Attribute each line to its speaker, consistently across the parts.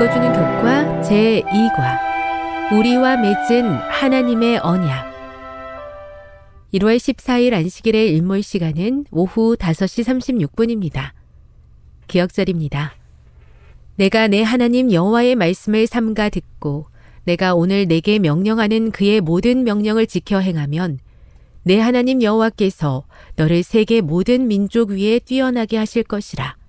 Speaker 1: 읽어주는 교과 제2과 우리와 맺은 하나님의 언약 1월 14일 안식일의 일몰 시간은 오후 5시 36분입니다. 기억절입니다. 내가 내 하나님 여호와의 말씀을 삼가 듣고 내가 오늘 내게 명령하는 그의 모든 명령을 지켜 행하면 내 하나님 여호와께서 너를 세계 모든 민족 위에 뛰어나게 하실 것이라.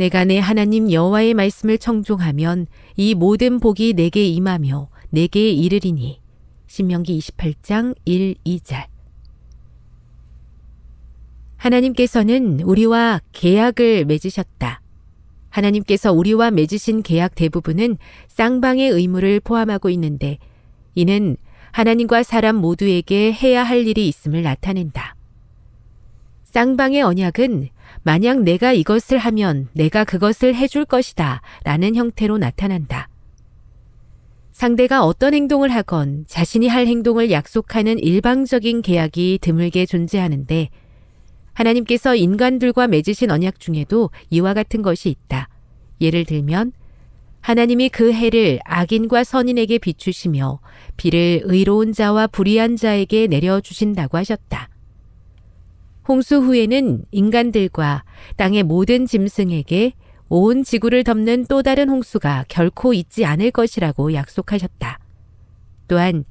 Speaker 1: 내가 내 하나님 여호와의 말씀을 청종하면 이 모든 복이 내게 임하며 내게 이르리니. 신명기 28장 1, 2절. 하나님께서는 우리와 계약을 맺으셨다. 하나님께서 우리와 맺으신 계약 대부분은 쌍방의 의무를 포함하고 있는데 이는 하나님과 사람 모두에게 해야 할 일이 있음을 나타낸다. 쌍방의 언약은 만약 내가 이것을 하면 내가 그것을 해줄 것이다 라는 형태로 나타난다. 상대가 어떤 행동을 하건 자신이 할 행동을 약속하는 일방적인 계약이 드물게 존재하는데 하나님께서 인간들과 맺으신 언약 중에도 이와 같은 것이 있다. 예를 들면 하나님이 그 해를 악인과 선인에게 비추시며 비를 의로운 자와 불의한 자에게 내려 주신다고 하셨다. 홍수 후에는 인간들과 땅의 모든 짐승에게 온 지구를 덮는 또 다른 홍수가 결코 있지 않을 것이라고 약속하셨다. 또한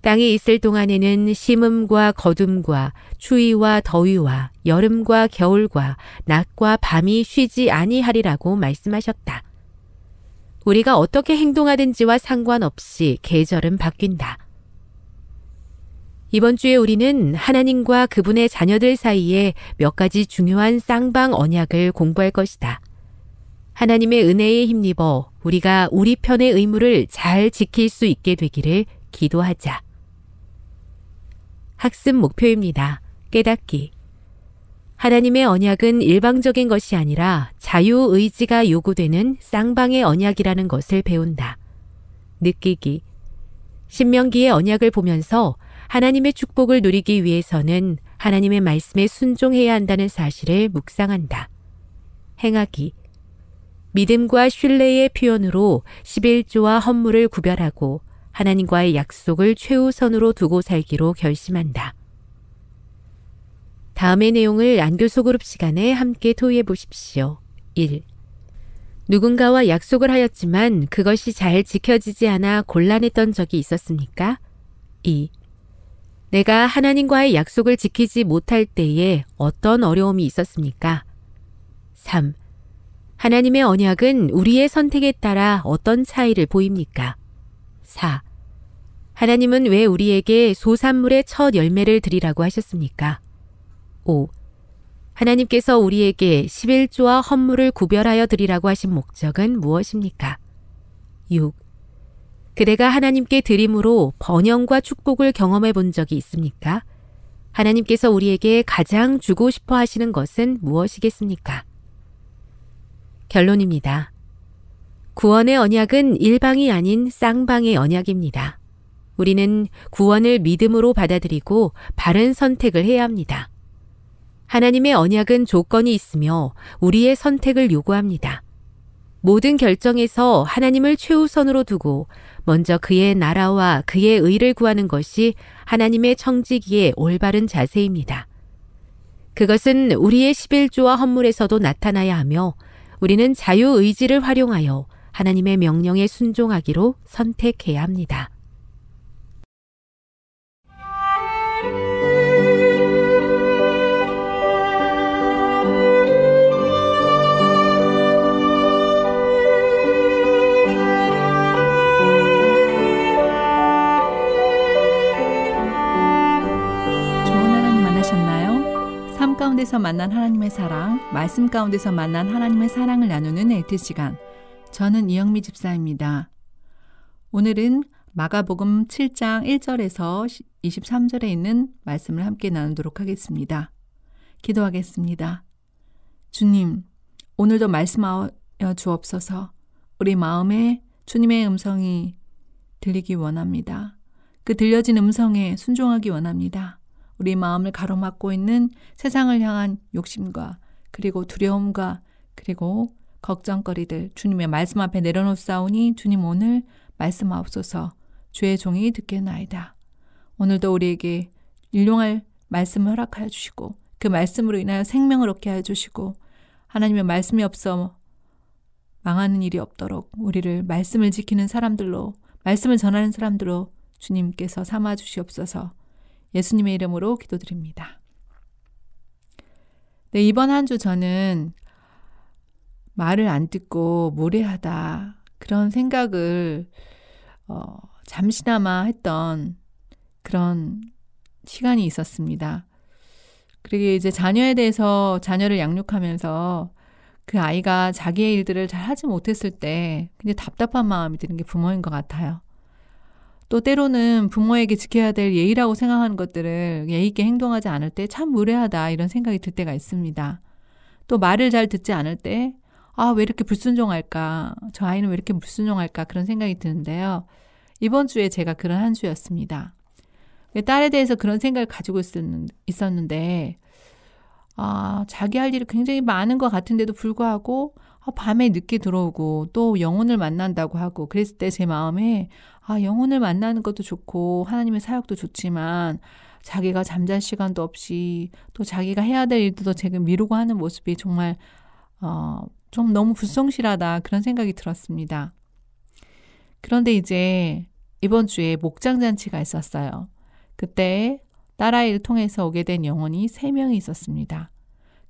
Speaker 1: 땅에 있을 동안에는 심음과 거둠과 추위와 더위와 여름과 겨울과 낮과 밤이 쉬지 아니하리라고 말씀하셨다. 우리가 어떻게 행동하든지와 상관없이 계절은 바뀐다. 이번 주에 우리는 하나님과 그분의 자녀들 사이에 몇 가지 중요한 쌍방 언약을 공부할 것이다. 하나님의 은혜에 힘입어 우리가 우리 편의 의무를 잘 지킬 수 있게 되기를 기도하자. 학습 목표입니다. 깨닫기. 하나님의 언약은 일방적인 것이 아니라 자유의지가 요구되는 쌍방의 언약이라는 것을 배운다. 느끼기. 신명기의 언약을 보면서 하나님의 축복을 누리기 위해서는 하나님의 말씀에 순종해야 한다는 사실을 묵상한다. 행하기. 믿음과 신뢰의 표현으로 11조와 헌물을 구별하고 하나님과의 약속을 최우선으로 두고 살기로 결심한다. 다음의 내용을 안교소 그룹 시간에 함께 토의해 보십시오. 1. 누군가와 약속을 하였지만 그것이 잘 지켜지지 않아 곤란했던 적이 있었습니까? 2. 내가 하나님과의 약속을 지키지 못할 때에 어떤 어려움이 있었습니까? 3. 하나님의 언약은 우리의 선택에 따라 어떤 차이를 보입니까? 4. 하나님은 왜 우리에게 소산물의 첫 열매를 드리라고 하셨습니까? 5. 하나님께서 우리에게 11조와 헌물을 구별하여 드리라고 하신 목적은 무엇입니까? 6. 그대가 하나님께 드림으로 번영과 축복을 경험해 본 적이 있습니까? 하나님께서 우리에게 가장 주고 싶어 하시는 것은 무엇이겠습니까? 결론입니다. 구원의 언약은 일방이 아닌 쌍방의 언약입니다. 우리는 구원을 믿음으로 받아들이고 바른 선택을 해야 합니다. 하나님의 언약은 조건이 있으며 우리의 선택을 요구합니다. 모든 결정에서 하나님을 최우선으로 두고 먼저 그의 나라와 그의 의를 구하는 것이 하나님의 청지기의 올바른 자세입니다. 그것은 우리의 11조와 헌물에서도 나타나야 하며 우리는 자유의지를 활용하여 하나님의 명령에 순종하기로 선택해야 합니다.
Speaker 2: 가운데서 만난 하나님의 사랑, 말씀 가운데서 만난 하나님의 사랑을 나누는 엘트 시간. 저는 이영미 집사입니다. 오늘은 마가복음 7장 1절에서 23절에 있는 말씀을 함께 나누도록 하겠습니다. 기도하겠습니다. 주님, 오늘도 말씀하여 주옵소서. 우리 마음에 주님의 음성이 들리기 원합니다. 그 들려진 음성에 순종하기 원합니다. 우리 마음을 가로막고 있는 세상을 향한 욕심과 그리고 두려움과 그리고 걱정거리들 주님의 말씀 앞에 내려놓사오니 주님 오늘 말씀하옵소서 주의 종이 듣겠나이다. 오늘도 우리에게 일용할 말씀을 허락하여 주시고 그 말씀으로 인하여 생명을 얻게 하여 주시고 하나님의 말씀이 없어 망하는 일이 없도록 우리를 말씀을 지키는 사람들로 말씀을 전하는 사람들로 주님께서 삼아 주시옵소서. 예수님의 이름으로 기도드립니다. 네, 이번 한 주 저는 말을 안 듣고 무례하다 그런 생각을 어, 잠시나마 했던 그런 시간이 있었습니다. 그리고 이제 자녀에 대해서 자녀를 양육하면서 그 아이가 자기의 일들을 잘 하지 못했을 때 굉장히 답답한 마음이 드는 게 부모인 것 같아요. 또 때로는 부모에게 지켜야 될 예의라고 생각하는 것들을 예의 있게 행동하지 않을 때 참 무례하다 이런 생각이 들 때가 있습니다. 또 말을 잘 듣지 않을 때 아, 왜 이렇게 불순종할까? 저 아이는 왜 이렇게 불순종할까? 그런 생각이 드는데요. 이번 주에 제가 그런 한 주였습니다. 딸에 대해서 그런 생각을 가지고 있었는데, 아, 자기 할 일이 굉장히 많은 것 같은데도 불구하고, 아, 밤에 늦게 들어오고, 또 영혼을 만난다고 하고, 그랬을 때 제 마음에, 아, 영혼을 만나는 것도 좋고 하나님의 사역도 좋지만 자기가 잠잘 시간도 없이 또 자기가 해야 될 일도 지금 미루고 하는 모습이 정말 어, 좀 너무 불성실하다 그런 생각이 들었습니다. 그런데 이제 이번 주에 목장 잔치가 있었어요. 그때 딸아이를 통해서 오게 된 영혼이 세명이 있었습니다.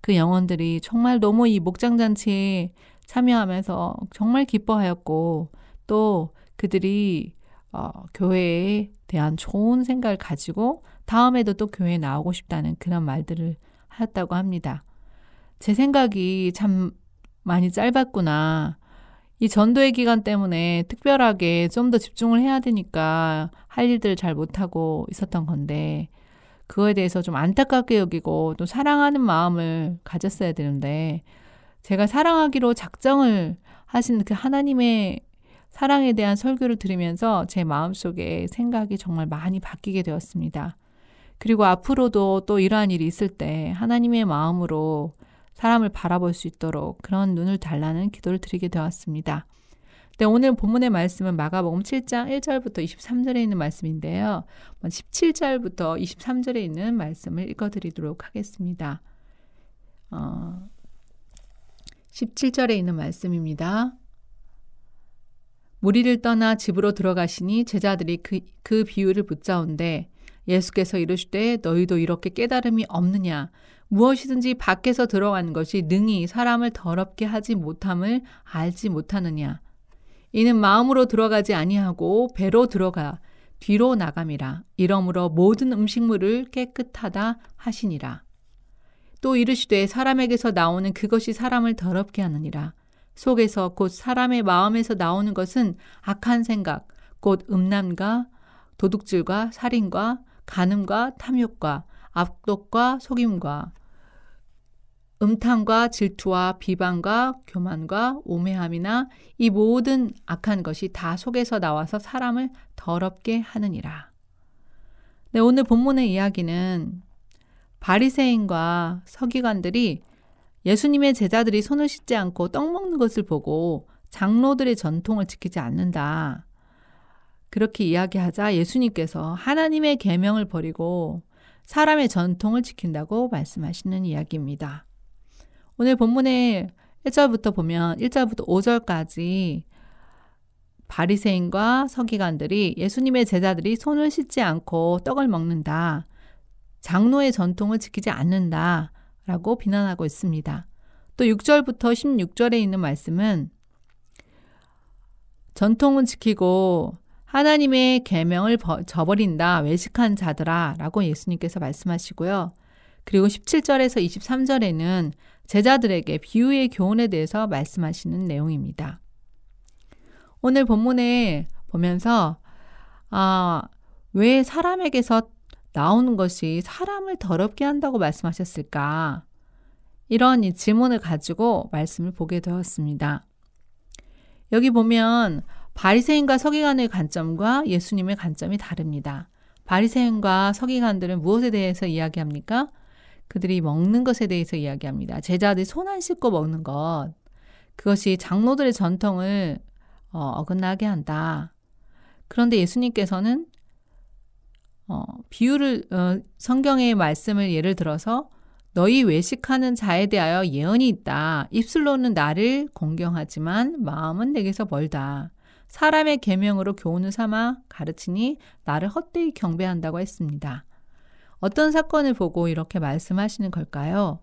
Speaker 2: 그 영혼들이 정말 너무 이 목장 잔치에 참여하면서 정말 기뻐하였고 또 그들이 어, 교회에 대한 좋은 생각을 가지고 다음에도 또 교회에 나오고 싶다는 그런 말들을 하였다고 합니다. 제 생각이 참 많이 짧았구나. 이 전도의 기간 때문에 특별하게 좀 더 집중을 해야 되니까 할 일들을 잘 못하고 있었던 건데, 그거에 대해서 좀 안타깝게 여기고 또 사랑하는 마음을 가졌어야 되는데, 제가 사랑하기로 작정을 하신 그 하나님의 사랑에 대한 설교를 들으면서 제 마음속에 생각이 정말 많이 바뀌게 되었습니다. 그리고 앞으로도 또 이러한 일이 있을 때 하나님의 마음으로 사람을 바라볼 수 있도록 그런 눈을 달라는 기도를 드리게 되었습니다. 네, 오늘 본문의 말씀은 마가복음 7장 1절부터 23절에 있는 말씀인데요. 17절부터 23절에 있는 말씀을 읽어드리도록 하겠습니다. 어, 17절에 있는 말씀입니다. 무리를 떠나 집으로 들어가시니 제자들이 그, 그 비유를 붙자온데 예수께서 이르시되 너희도 이렇게 깨달음이 없느냐? 무엇이든지 밖에서 들어가는 것이 능히 사람을 더럽게 하지 못함을 알지 못하느냐? 이는 마음으로 들어가지 아니하고 배로 들어가 뒤로 나감이라. 이러므로 모든 음식물을 깨끗하다 하시니라 또 이르시되 사람에게서 나오는 그것이 사람을 더럽게 하느니라 속에서 곧 사람의 마음에서 나오는 것은 악한 생각 곧 음란과 도둑질과 살인과 간음과 탐욕과 압독과 속임과 음탕과 질투와 비방과 교만과 오매함이나 이 모든 악한 것이 다 속에서 나와서 사람을 더럽게 하느니라. 네, 오늘 본문의 이야기는 바리새인과 서기관들이 예수님의 제자들이 손을 씻지 않고 떡 먹는 것을 보고 장로들의 전통을 지키지 않는다. 그렇게 이야기하자 예수님께서 하나님의 계명을 버리고 사람의 전통을 지킨다고 말씀하시는 이야기입니다. 오늘 본문의 1절부터 보면 1절부터 5절까지 바리새인과 서기관들이 예수님의 제자들이 손을 씻지 않고 떡을 먹는다. 장로의 전통을 지키지 않는다. 라고 비난하고 있습니다. 또 6절부터 16절에 있는 말씀은 전통은 지키고 하나님의 계명을 저버린다 외식한 자들아라고 예수님께서 말씀하시고요. 그리고 17절에서 23절에는 제자들에게 비유의 교훈에 대해서 말씀하시는 내용입니다. 오늘 본문에 보면서 아, 왜 사람에게서 나오는 것이 사람을 더럽게 한다고 말씀하셨을까? 이런 이 질문을 가지고 말씀을 보게 되었습니다. 여기 보면 바리새인과 서기관의 관점과 예수님의 관점이 다릅니다. 바리새인과 서기관들은 무엇에 대해서 이야기합니까? 그들이 먹는 것에 대해서 이야기합니다. 제자들이 손 안 씻고 먹는 것. 그것이 장로들의 전통을 어, 긋나게 한다. 그런데 예수님께서는 어, 비유를 어, 성경의 말씀을 예를 들어서 너희 외식하는 자에 대하여 예언이 있다. 입술로는 나를 공경하지만 마음은 내게서 멀다. 사람의 계명으로 교훈을 삼아 가르치니 나를 헛되이 경배한다고 했습니다. 어떤 사건을 보고 이렇게 말씀하시는 걸까요?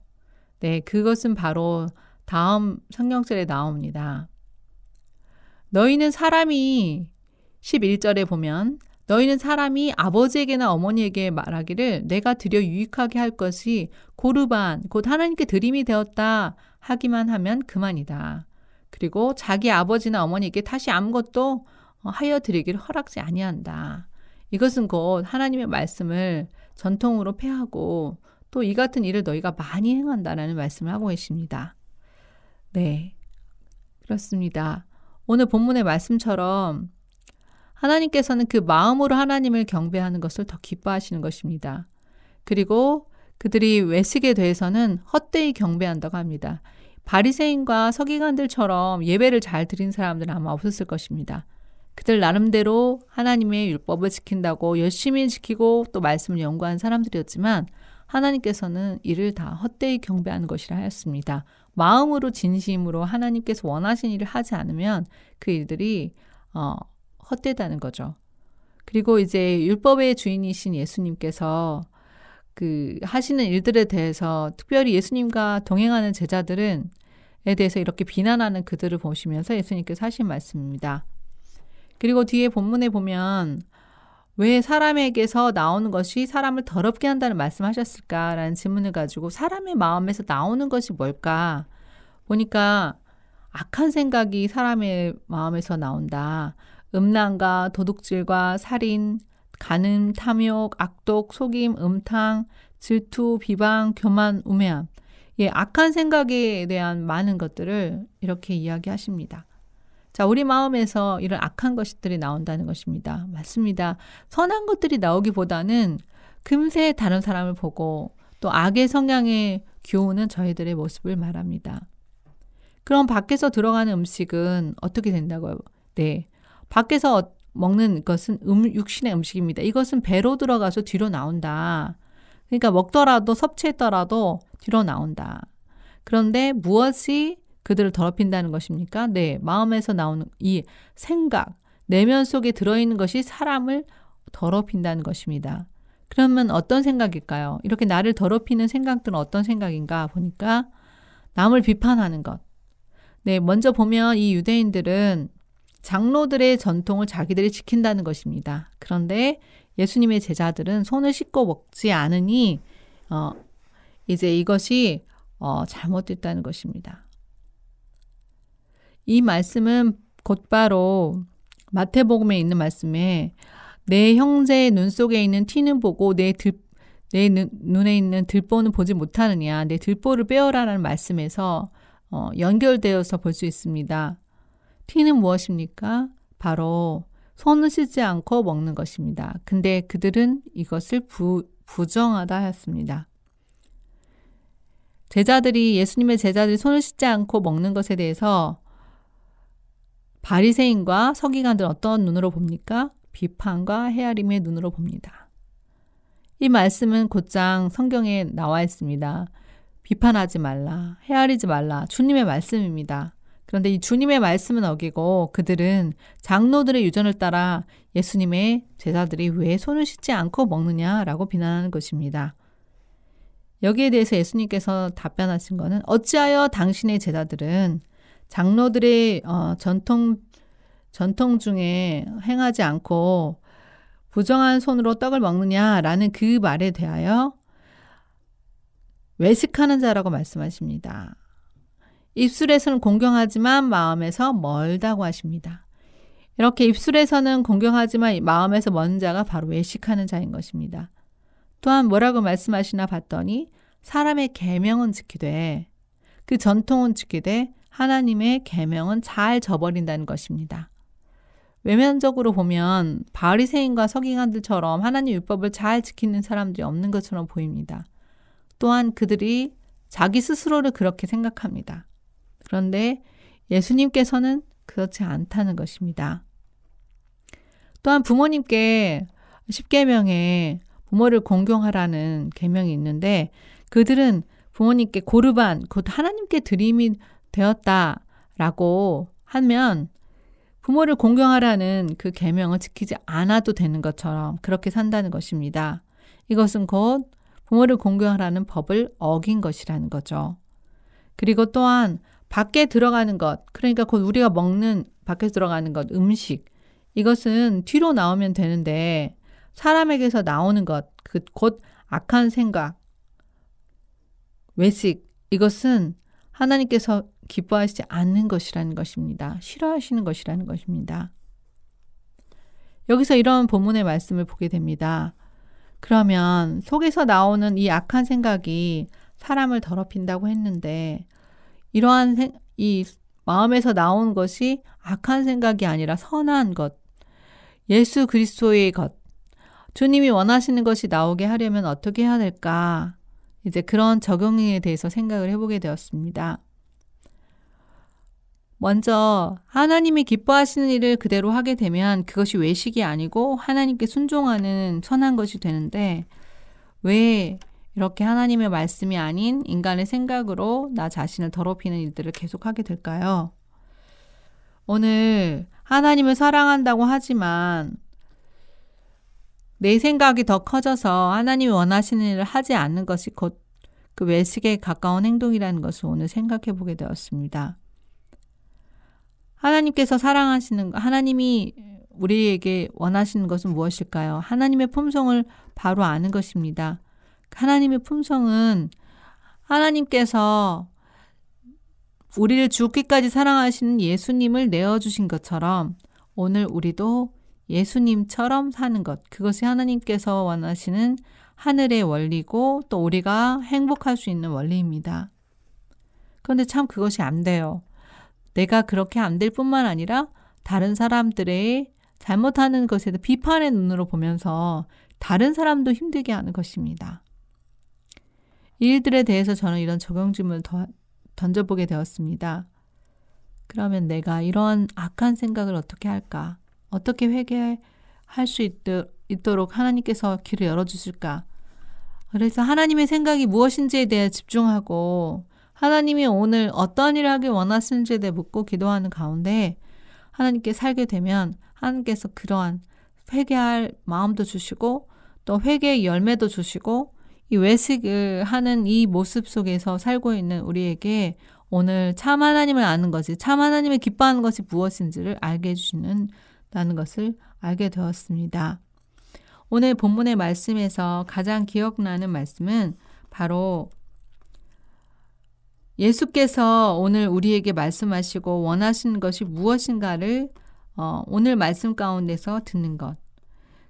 Speaker 2: 네, 그것은 바로 다음 성경절에 나옵니다. 너희는 사람이 11절에 보면 너희는 사람이 아버지에게나 어머니에게 말하기를 내가 드려 유익하게 할 것이 고르반 곧 하나님께 드림이 되었다 하기만 하면 그만이다. 그리고 자기 아버지나 어머니에게 다시 아무것도 하여 드리기를 허락지 아니한다. 이것은 곧 하나님의 말씀을 전통으로 폐하고 또 이 같은 일을 너희가 많이 행한다라는 말씀을 하고 계십니다. 네. 그렇습니다. 오늘 본문의 말씀처럼 하나님께서는 그 마음으로 하나님을 경배하는 것을 더 기뻐하시는 것입니다. 그리고 그들이 외식에 대해서는 헛되이 경배한다고 합니다. 바리새인과 서기관들처럼 예배를 잘 드린 사람들은 아마 없었을 것입니다. 그들 나름대로 하나님의 율법을 지킨다고 열심히 지키고 또 말씀을 연구한 사람들이었지만 하나님께서는 이를 다 헛되이 경배하는 것이라 하였습니다. 마음으로 진심으로 하나님께서 원하신 일을 하지 않으면 그 일들이 어, 헛되다는 거죠. 그리고 이제 율법의 주인이신 예수님께서 그 하시는 일들에 대해서 특별히 예수님과 동행하는 제자들은 에 대해서 이렇게 비난하는 그들을 보시면서 예수님께서 하신 말씀입니다. 그리고 뒤에 본문에 보면 왜 사람에게서 나오는 것이 사람을 더럽게 한다는 말씀하셨을까라는 질문을 가지고 사람의 마음에서 나오는 것이 뭘까 보니까 악한 생각이 사람의 마음에서 나온다. 음란과 도둑질과 살인, 간음, 탐욕, 악독, 속임, 음탕, 질투, 비방, 교만, 우매함. 예, 악한 생각에 대한 많은 것들을 이렇게 이야기하십니다. 자, 우리 마음에서 이런 악한 것들이 나온다는 것입니다. 맞습니다. 선한 것들이 나오기보다는 금세 다른 사람을 보고 또 악의 성향의 교훈은 저희들의 모습을 말합니다. 그럼 밖에서 들어가는 음식은 어떻게 된다고요? 네. 밖에서 먹는 것은 음, 육신의 음식입니다. 이것은 배로 들어가서 뒤로 나온다. 그러니까 먹더라도 섭취했더라도 뒤로 나온다. 그런데 무엇이 그들을 더럽힌다는 것입니까? 네, 마음에서 나오는 이 생각, 내면 속에 들어있는 것이 사람을 더럽힌다는 것입니다. 그러면 어떤 생각일까요? 이렇게 나를 더럽히는 생각들은 어떤 생각인가 보니까 남을 비판하는 것. 네, 먼저 보면 이 유대인들은 장로들의 전통을 자기들이 지킨다는 것입니다. 그런데 예수님의 제자들은 손을 씻고 먹지 않으니 어, 이제 이것이 어, 잘못됐다는 것입니다. 이 말씀은 곧바로 마태복음에 있는 말씀에 내 형제의 눈 속에 있는 티는 보고 내 들, 내 눈, 에 있는 들보는 보지 못하느냐. 내 들보를 빼어라라는 말씀에서 어, 연결되어서 볼 수 있습니다. 티는 무엇입니까? 바로 손을 씻지 않고 먹는 것입니다. 근데 그들은 이것을 부, 부정하다 하였습니다. 제자들이 예수님의 제자들이 손을 씻지 않고 먹는 것에 대해서 바리새인과 서기관들 어떤 눈으로 봅니까? 비판과 헤아림의 눈으로 봅니다. 이 말씀은 곧장 성경에 나와 있습니다. 비판하지 말라, 헤아리지 말라. 주님의 말씀입니다. 그런데 이 주님의 말씀은 어기고 그들은 장로들의 유전을 따라 예수님의 제자들이 왜 손을 씻지 않고 먹느냐라고 비난하는 것입니다. 여기에 대해서 예수님께서 답변하신 것은 어찌하여 당신의 제자들은 장로들의 어, 전통 전통 중에 행하지 않고 부정한 손으로 떡을 먹느냐라는 그 말에 대하여 외식하는 자라고 말씀하십니다. 입술에서는 공경하지만 마음에서 멀다고 하십니다. 이렇게 입술에서는 공경하지만 마음에서 먼 자가 바로 외식하는 자인 것입니다. 또한 뭐라고 말씀하시나 봤더니 사람의 계명은 지키되 그 전통은 지키되 하나님의 계명은 잘 저버린다는 것입니다. 외면적으로 보면 바리새인과 서기관들처럼 하나님 율법을 잘 지키는 사람들이 없는 것처럼 보입니다. 또한 그들이 자기 스스로를 그렇게 생각합니다. 그런데 예수님께서는 그렇지 않다는 것입니다. 또한 부모님께 10계명에 부모를 공경하라는 계명이 있는데 그들은 부모님께 고르반 곧 하나님께 드림이 되었다라고 하면 부모를 공경하라는 그 계명을 지키지 않아도 되는 것처럼 그렇게 산다는 것입니다. 이것은 곧 부모를 공경하라는 법을 어긴 것이라는 거죠. 그리고 또한 밖에 들어가는 것, 그러니까 곧 우리가 먹는 밖에 들어가는 것, 음식, 이것은 뒤로 나오면 되는데 사람에게서 나오는 것, 그 곧 악한 생각, 외식, 이것은 하나님께서 기뻐하시지 않는 것이라는 것입니다. 싫어하시는 것이라는 것입니다. 여기서 이런 본문의 말씀을 보게 됩니다. 그러면 속에서 나오는 이 악한 생각이 사람을 더럽힌다고 했는데 이러한 생, 이 마음에서 나온 것이 악한 생각이 아니라 선한 것, 예수 그리스도의 것, 주님이 원하시는 것이 나오게 하려면 어떻게 해야 될까? 이제 그런 적용에 대해서 생각을 해보게 되었습니다. 먼저 하나님이 기뻐하시는 일을 그대로 하게 되면 그것이 외식이 아니고 하나님께 순종하는 선한 것이 되는데 왜 이렇게 하나님의 말씀이 아닌 인간의 생각으로 나 자신을 더럽히는 일들을 계속하게 될까요? 오늘 하나님을 사랑한다고 하지만 내 생각이 더 커져서 하나님이 원하시는 일을 하지 않는 것이 곧 그 외식에 가까운 행동이라는 것을 오늘 생각해 보게 되었습니다. 하나님께서 사랑하시는 하나님이 우리에게 원하시는 것은 무엇일까요? 하나님의 품성을 바로 아는 것입니다. 하나님의 품성은 하나님께서 우리를 죽기까지 사랑하시는 예수님을 내어주신 것처럼 오늘 우리도 예수님처럼 사는 것. 그것이 하나님께서 원하시는 하늘의 원리고 또 우리가 행복할 수 있는 원리입니다. 그런데 참 그것이 안 돼요. 내가 그렇게 안 될 뿐만 아니라 다른 사람들의 잘못하는 것에 대해 비판의 눈으로 보면서 다른 사람도 힘들게 하는 것입니다. 일들에 대해서 저는 이런 적용 질문을 더 던져보게 되었습니다. 그러면 내가 이러한 악한 생각을 어떻게 할까? 어떻게 회개할 수 있도록 하나님께서 길을 열어주실까? 그래서 하나님의 생각이 무엇인지에 대해 집중하고 하나님이 오늘 어떤 일을 하길 원하시는지에 대해 묻고 기도하는 가운데 하나님께 살게 되면 하나님께서 그러한 회개할 마음도 주시고 또 회개의 열매도 주시고 이 외식을 하는 이 모습 속에서 살고 있는 우리에게 오늘 참 하나님을 아는 것이 참 하나님을 기뻐하는 것이 무엇인지를 알게 해주시는다는 것을 알게 되었습니다. 오늘 본문의 말씀에서 가장 기억나는 말씀은 바로 예수께서 오늘 우리에게 말씀하시고 원하시는 것이 무엇인가를 어, 오늘 말씀 가운데서 듣는 것.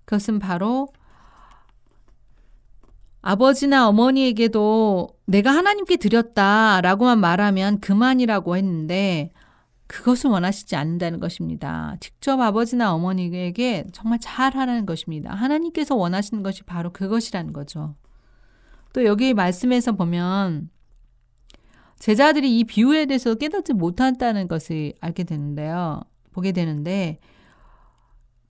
Speaker 2: 그것은 바로 아버지나 어머니에게도 내가 하나님께 드렸다 라고만 말하면 그만이라고 했는데 그것을 원하시지 않는다는 것입니다. 직접 아버지나 어머니에게 정말 잘 하라는 것입니다. 하나님께서 원하시는 것이 바로 그것이라는 거죠. 또 여기 말씀에서 보면 제자들이 이 비유에 대해서 깨닫지 못한다는 것을 알게 되는데요. 보게 되는데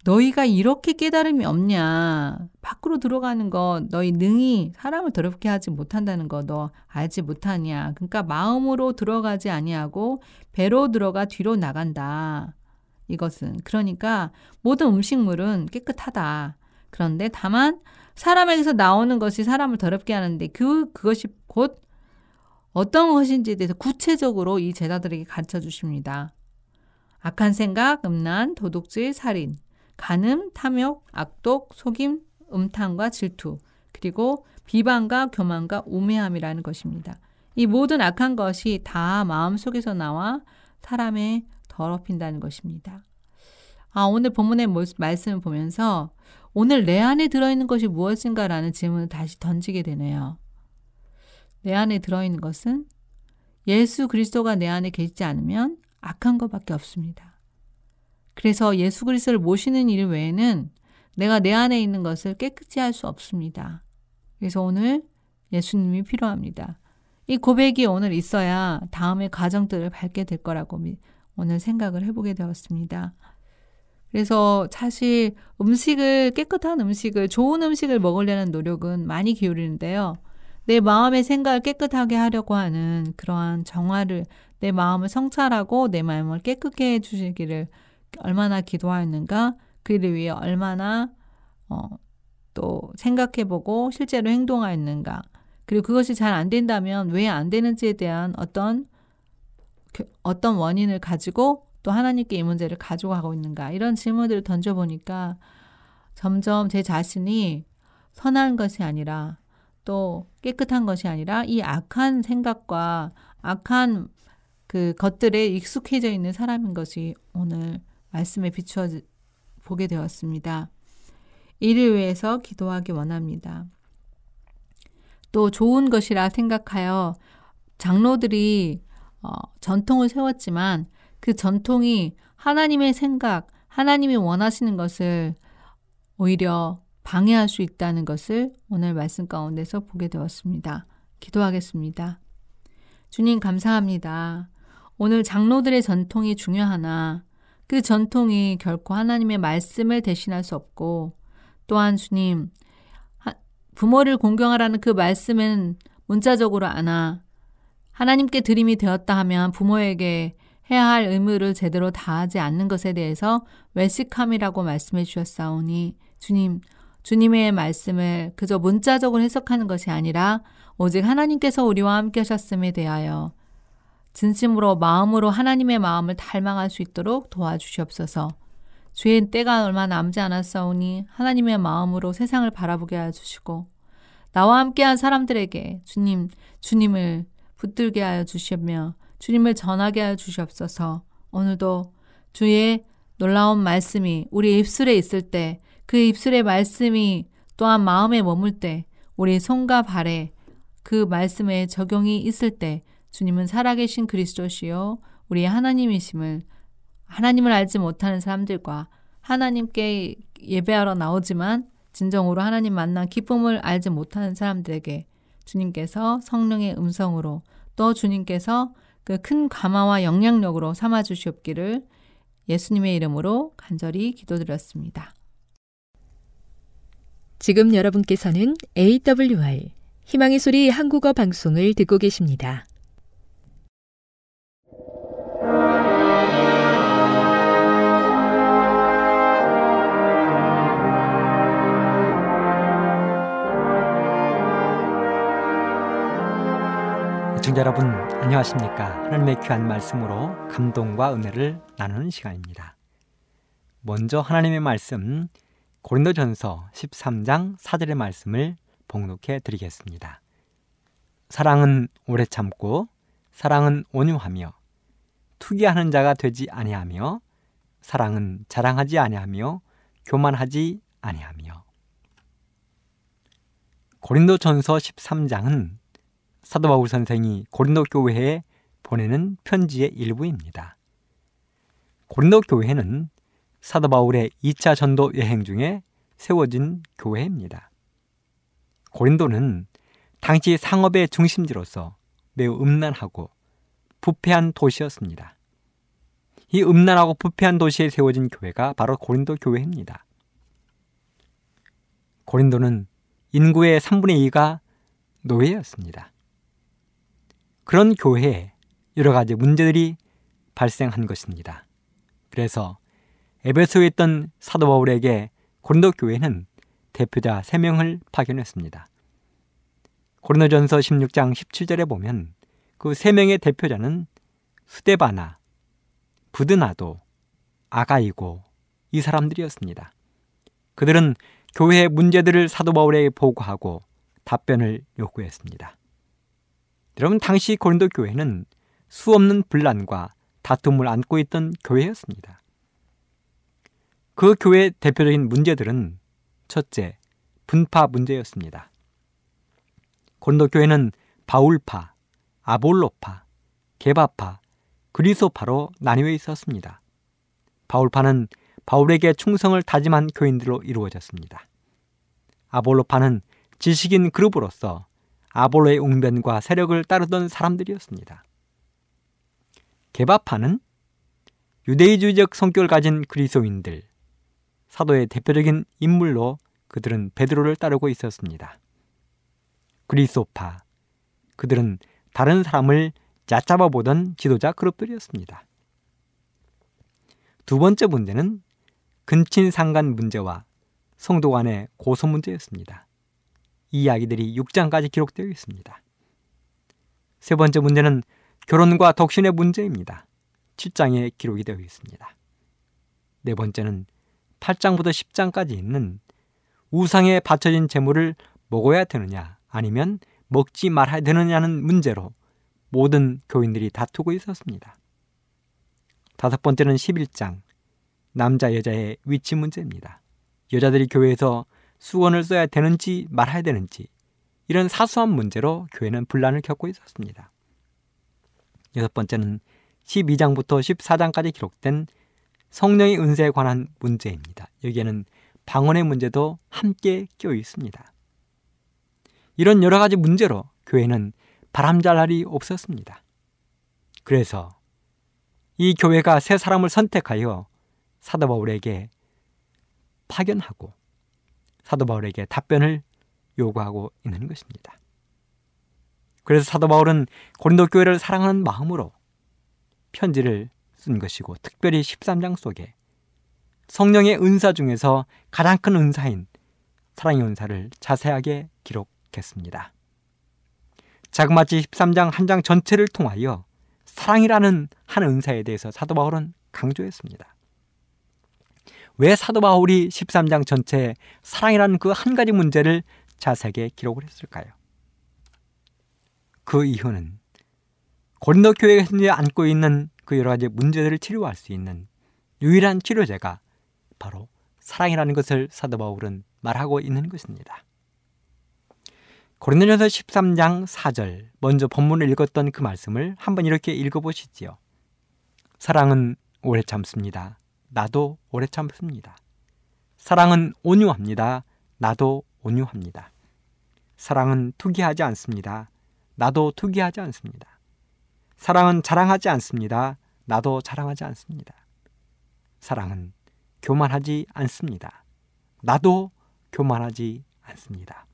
Speaker 2: 너희가 이렇게 깨달음이 없냐? 밖으로 들어가는 거 너희 능히 사람을 더럽게 하지 못한다는 거 너 알지 못하냐? 그러니까 마음으로 들어가지 아니하고 배로 들어가 뒤로 나간다. 이것은 그러니까 모든 음식물은 깨끗하다. 그런데 다만 사람에게서 나오는 것이 사람을 더럽게 하는데 그 그것이 곧 어떤 것인지에 대해서 구체적으로 이 제자들에게 가르쳐 주십니다. 악한 생각, 음란, 도둑질, 살인, 간음, 탐욕, 악독, 속임, 음탕과 질투, 그리고 비방과 교만과 우매함이라는 것입니다. 이 모든 악한 것이 다 마음속에서 나와 사람의 더럽힌다는 것입니다. 아, 오늘 본문의 말씀을 보면서 오늘 내 안에 들어있는 것이 무엇인가라는 질문을 다시 던지게 되네요. 내 안에 들어있는 것은 예수 그리스도가 내 안에 계시지 않으면 악한 것밖에 없습니다. 그래서 예수 그리스도를 모시는 일 외에는 내가 내 안에 있는 것을 깨끗이 할 수 없습니다. 그래서 오늘 예수님이 필요합니다. 이 고백이 오늘 있어야 다음의 과정들을 밟게 될 거라고 오늘 생각을 해보게 되었습니다. 그래서 사실 음식을 깨끗한 음식을 좋은 음식을 먹으려는 노력은 많이 기울이는데요. 내 마음의 생각을 깨끗하게 하려고 하는 그러한 정화를 내 마음을 성찰하고 내 마음을 깨끗게 해주시기를 얼마나 기도하였는가, 그를 위해 얼마나 어, 또 생각해보고 실제로 행동하였는가, 그리고 그것이 잘 안 된다면 왜 안 되는지에 대한 어떤 어떤 원인을 가지고 또 하나님께 이 문제를 가지고 가고 있는가. 이런 질문들을 던져보니까 점점 제 자신이 선한 것이 아니라 또 깨끗한 것이 아니라 이 악한 생각과 악한 그 것들에 익숙해져 있는 사람인 것이 오늘 말씀에 비추어 보게 되었습니다. 이를 위해서 기도하기 원합니다. 또 좋은 것이라 생각하여 장로들이 어, 전통을 세웠지만 그 전통이 하나님의 생각, 하나님이 원하시는 것을 오히려 방해할 수 있다는 것을 오늘 말씀 가운데서 보게 되었습니다. 기도하겠습니다. 주님 감사합니다. 오늘 장로들의 전통이 중요하나 그 전통이 결코 하나님의 말씀을 대신할 수 없고 또한 주님 부모를 공경하라는 그 말씀은 문자적으로 안아 하나님께 드림이 되었다 하면 부모에게 해야 할 의무를 제대로 다하지 않는 것에 대해서 외식함이라고 말씀해 주셨사오니 주님 주님의 말씀을 그저 문자적으로 해석하는 것이 아니라 오직 하나님께서 우리와 함께 하셨음에 대하여 진심으로 마음으로 하나님의 마음을 닮아갈 수 있도록 도와주시옵소서. 주의 때가 얼마 남지 않았사오니 하나님의 마음으로 세상을 바라보게 하여 주시고 나와 함께한 사람들에게 주님, 주님을 붙들게 하여 주시며 주님을 전하게 하여 주시옵소서. 오늘도 주의 놀라운 말씀이 우리 입술에 있을 때 그 입술의 말씀이 또한 마음에 머물 때 우리 손과 발에 그 말씀의 적용이 있을 때 주님은 살아계신 그리스도시요 우리 하나님이심을 하나님을 알지 못하는 사람들과 하나님께 예배하러 나오지만 진정으로 하나님 만난 기쁨을 알지 못하는 사람들에게 주님께서 성령의 음성으로 또 주님께서 그 큰 감화와 영향력으로 삼아 주시옵기를 예수님의 이름으로 간절히 기도드렸습니다.
Speaker 1: 지금 여러분께서는 AWR 희망의 소리 한국어 방송을 듣고 계십니다.
Speaker 3: 애청자 여러분 안녕하십니까? 하나님의 귀한 말씀으로 감동과 은혜를 나누는 시간입니다. 먼저 하나님의 말씀 고린도전서 13장 4절의 말씀을 봉독해 드리겠습니다. 사랑은 오래 참고 사랑은 온유하며 투기하는 자가 되지 아니하며 사랑은 자랑하지 아니하며 교만하지 아니하며. 고린도전서 13장은 사도 바울 선생이 고린도 교회에 보내는 편지의 일부입니다. 고린도 교회는 사도 바울의 2차 전도 여행 중에 세워진 교회입니다. 고린도는 당시 상업의 중심지로서 매우 음란하고 부패한 도시였습니다. 이 음란하고 부패한 도시에 세워진 교회가 바로 고린도 교회입니다. 고린도는 인구의 3분의 2가 노예였습니다. 그런 교회에 여러 가지 문제들이 발생한 것입니다. 그래서 에베소에 있던 사도 바울에게 고린도 교회는 대표자 3명을 파견했습니다. 고린도전서 16장 17절에 보면 그 3명의 대표자는 스데바나, 부드나도, 아가이고 이 사람들이었습니다. 그들은 교회의 문제들을 사도 바울에게 보고하고 답변을 요구했습니다. 여러분 당시 고린도 교회는 수없는 분란과 다툼을 안고 있던 교회였습니다. 그 교회의 대표적인 문제들은 첫째, 분파 문제였습니다. 고린도 교회는 바울파, 아볼로파, 게바파, 그리소파로 나뉘어 있었습니다. 바울파는 바울에게 충성을 다짐한 교인들로 이루어졌습니다. 아볼로파는 지식인 그룹으로서 아볼로의 웅변과 세력을 따르던 사람들이었습니다. 개바파는 유대주의적 성격을 가진 그리스도인들, 사도의 대표적인 인물로 그들은 베드로를 따르고 있었습니다. 그리스도파, 그들은 다른 사람을 짜잡아 보던 지도자 그룹들이었습니다. 두 번째 문제는 근친 상간 문제와 성도 간의 고소 문제였습니다. 이 이야기들이 6장까지 기록되어 있습니다. 세 번째 문제는 결혼과 독신의 문제입니다. 7장에 기록이 되어 있습니다. 네 번째는 8장부터 10장까지 있는 우상에 바쳐진 재물을 먹어야 되느냐 아니면 먹지 말아야 되느냐는 문제로 모든 교인들이 다투고 있었습니다. 다섯 번째는 11장 남자 여자의 위치 문제입니다. 여자들이 교회에서 수건을 써야 되는지 말아야 되는지 이런 사소한 문제로 교회는 분란을 겪고 있었습니다. 여섯 번째는 12장부터 14장까지 기록된 성령의 은사에 관한 문제입니다. 여기에는 방언의 문제도 함께 끼어 있습니다. 이런 여러 가지 문제로 교회는 바람잘 날이 없었습니다. 그래서 이 교회가 새 사람을 선택하여 사도 바울에게 파견하고 사도 바울에게 답변을 요구하고 있는 것입니다. 그래서 사도 바울은 고린도 교회를 사랑하는 마음으로 편지를 쓴 것이고 특별히 13장 속에 성령의 은사 중에서 가장 큰 은사인 사랑의 은사를 자세하게 기록했습니다. 자그마치 13장 한 장 전체를 통하여 사랑이라는 한 은사에 대해서 사도 바울은 강조했습니다. 왜 사도 바울이 13장 전체에 사랑이라는 그 한 가지 문제를 자세하게 기록을 했을까요? 그 이유는 고린도 교회가 현재 안고 있는 그 여러 가지 문제들을 치료할 수 있는 유일한 치료제가 바로 사랑이라는 것을 사도 바울은 말하고 있는 것입니다. 고린도전서 13장 4절 먼저 본문을 읽었던 그 말씀을 한번 이렇게 읽어보시지요. 사랑은 오래 참습니다. 나도 오래 참습니다. 사랑은 온유합니다. 나도 온유합니다. 사랑은 투기하지 않습니다. 나도 투기하지 않습니다. 사랑은 자랑하지 않습니다. 나도 자랑하지 않습니다. 사랑은 교만하지 않습니다. 나도 교만하지 않습니다.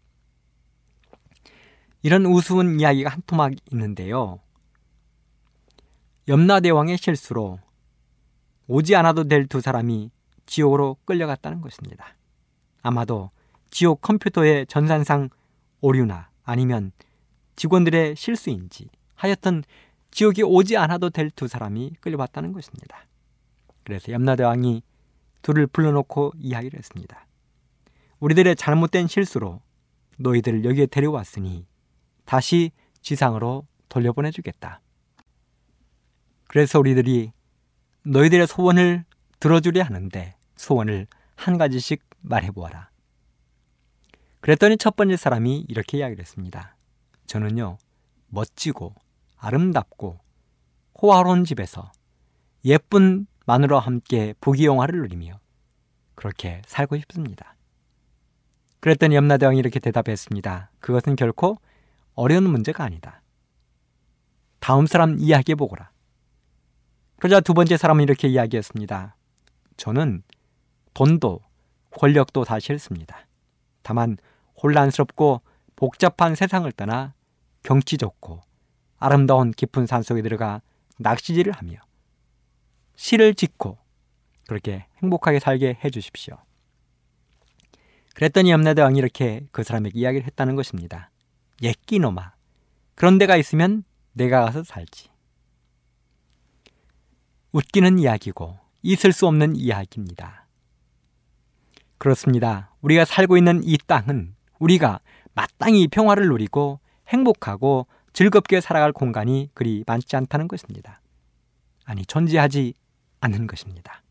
Speaker 3: 이런 우스운 이야기가 한 토막 있는데요. 염라대왕의 실수로 오지 않아도 될 두 사람이 지옥으로 끌려갔다는 것입니다. 아마도 지옥 컴퓨터의 전산상 오류나 아니면 직원들의 실수인지 하여튼 지옥이 오지 않아도 될 두 사람이 끌려왔다는 것입니다. 그래서 염라대 왕이 둘을 불러놓고 이야기를 했습니다. 우리들의 잘못된 실수로 너희들을 여기에 데려왔으니 다시 지상으로 돌려보내주겠다. 그래서 우리들이 너희들의 소원을 들어주려 하는데 소원을 한 가지씩 말해보아라. 그랬더니 첫 번째 사람이 이렇게 이야기를 했습니다. 저는요, 멋지고 아름답고 호화로운 집에서 예쁜 마누라와 함께 부귀영화를 누리며 그렇게 살고 싶습니다. 그랬더니 염라대왕이 이렇게 대답했습니다. 그것은 결코 어려운 문제가 아니다. 다음 사람 이야기해 보거라. 그러자 두 번째 사람은 이렇게 이야기했습니다. 저는 돈도 권력도 다 싫습니다. 다만 혼란스럽고 복잡한 세상을 떠나 경치 좋고 아름다운 깊은 산속에 들어가 낚시질을 하며 시를 짓고 그렇게 행복하게 살게 해 주십시오. 그랬더니 염라대왕이 이렇게 그 사람에게 이야기를 했다는 것입니다. 예끼놈아 그런 데가 있으면 내가 가서 살지. 웃기는 이야기고 있을 수 없는 이야기입니다. 그렇습니다. 우리가 살고 있는 이 땅은 우리가 마땅히 평화를 누리고 행복하고 즐겁게 살아갈 공간이 그리 많지 않다는 것입니다. 아니, 존재하지 않는 것입니다.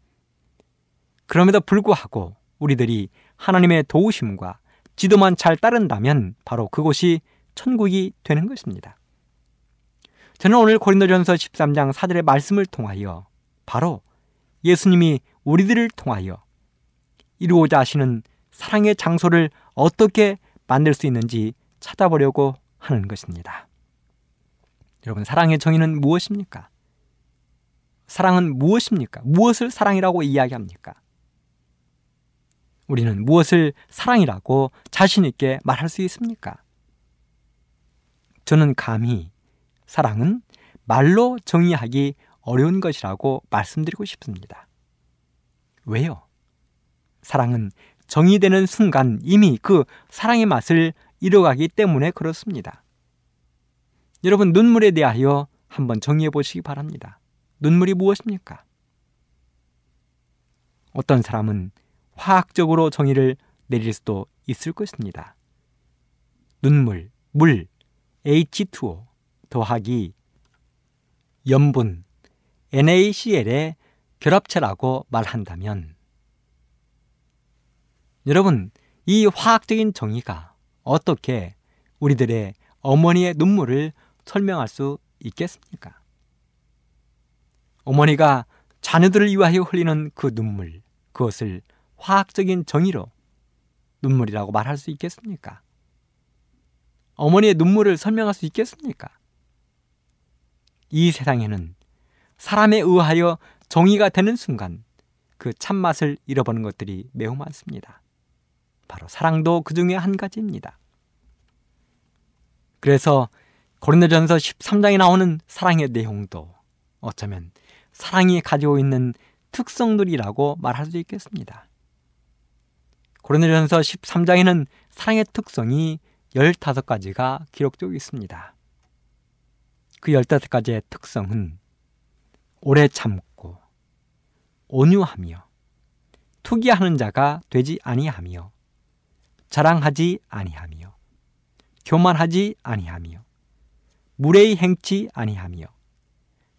Speaker 3: 그럼에도 불구하고 우리들이 하나님의 도우심과 지도만 잘 따른다면 바로 그곳이 천국이 되는 것입니다. 저는 오늘 고린도전서 13장 4절의 말씀을 통하여 바로 예수님이 우리들을 통하여 이루고자 하시는 사랑의 장소를 어떻게 만들 수 있는지 찾아보려고 하는 것입니다. 여러분, 사랑의 정의는 무엇입니까? 사랑은 무엇입니까? 무엇을 사랑이라고 이야기합니까? 우리는 무엇을 사랑이라고 자신있게 말할 수 있습니까? 저는 감히 사랑은 말로 정의하기 어려운 것이라고 말씀드리고 싶습니다. 왜요? 사랑은 정의되는 순간 이미 그 사랑의 맛을 잃어가기 때문에 그렇습니다. 여러분, 눈물에 대하여 한번 정의해 보시기 바랍니다. 눈물이 무엇입니까? 어떤 사람은 화학적으로 정의를 내릴 수도 있을 것입니다. 눈물, 물, H2O 더하기 염분 NaCl의 결합체라고 말한다면 여러분, 이 화학적인 정의가 어떻게 우리들의 어머니의 눈물을 설명할 수 있겠습니까? 어머니가 자녀들을 위하여 흘리는 그 눈물, 그것을 화학적인 정의로 눈물이라고 말할 수 있겠습니까? 어머니의 눈물을 설명할 수 있겠습니까? 이 세상에는 사람에 의하여 정의가 되는 순간 그 참맛을 잃어버는 것들이 매우 많습니다. 바로 사랑도 그 중에 한 가지입니다. 그래서 고린도전서 13장에 나오는 사랑의 내용도 어쩌면 사랑이 가지고 있는 특성들이라고 말할 수 있겠습니다. 고린도전서 13장에는 사랑의 특성이 15가지가 기록되고 있습니다. 그 15가지의 특성은 오래 참고 온유하며 투기하는 자가 되지 아니하며 자랑하지 아니하며 교만하지 아니하며 무례히 행치 아니하며